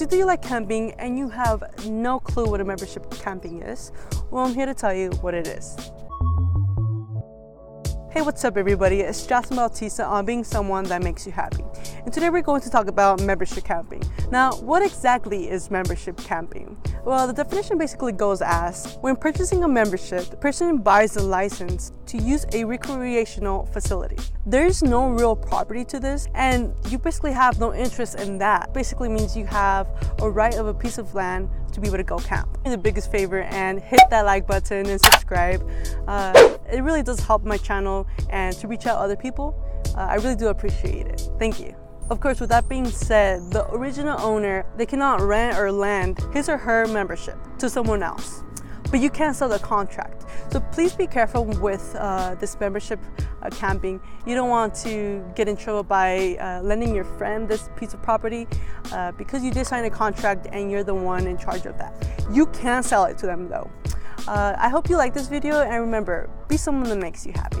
So do you like camping and you have no clue what a membership camping is? Well, I'm here to tell you what it is. Hey, what's up everybody? It's Jazmin Bautista on being someone that makes you happy. And today we're going to talk about membership camping. Now, what exactly is membership camping? Well, the definition basically goes as when purchasing a membership, the person buys a license to use a recreational facility. There's no real property to this, and you basically have no interest in that. Basically means you have a right of a piece of land to be able to go camp. Do the biggest favor and hit that like button and subscribe. Uh, it really does help my channel and to reach out other people. Uh, I really do appreciate it. Thank you. Of course, with that being said, the original owner, they cannot rent or lend his or her membership to someone else but you can sell the contract. So please be careful with uh, this membership uh, camping. You don't want to get in trouble by uh, lending your friend this piece of property uh, because you did sign a contract and you're the one in charge of that. You can sell it to them though. Uh, I hope you like this video and remember, be someone that makes you happy.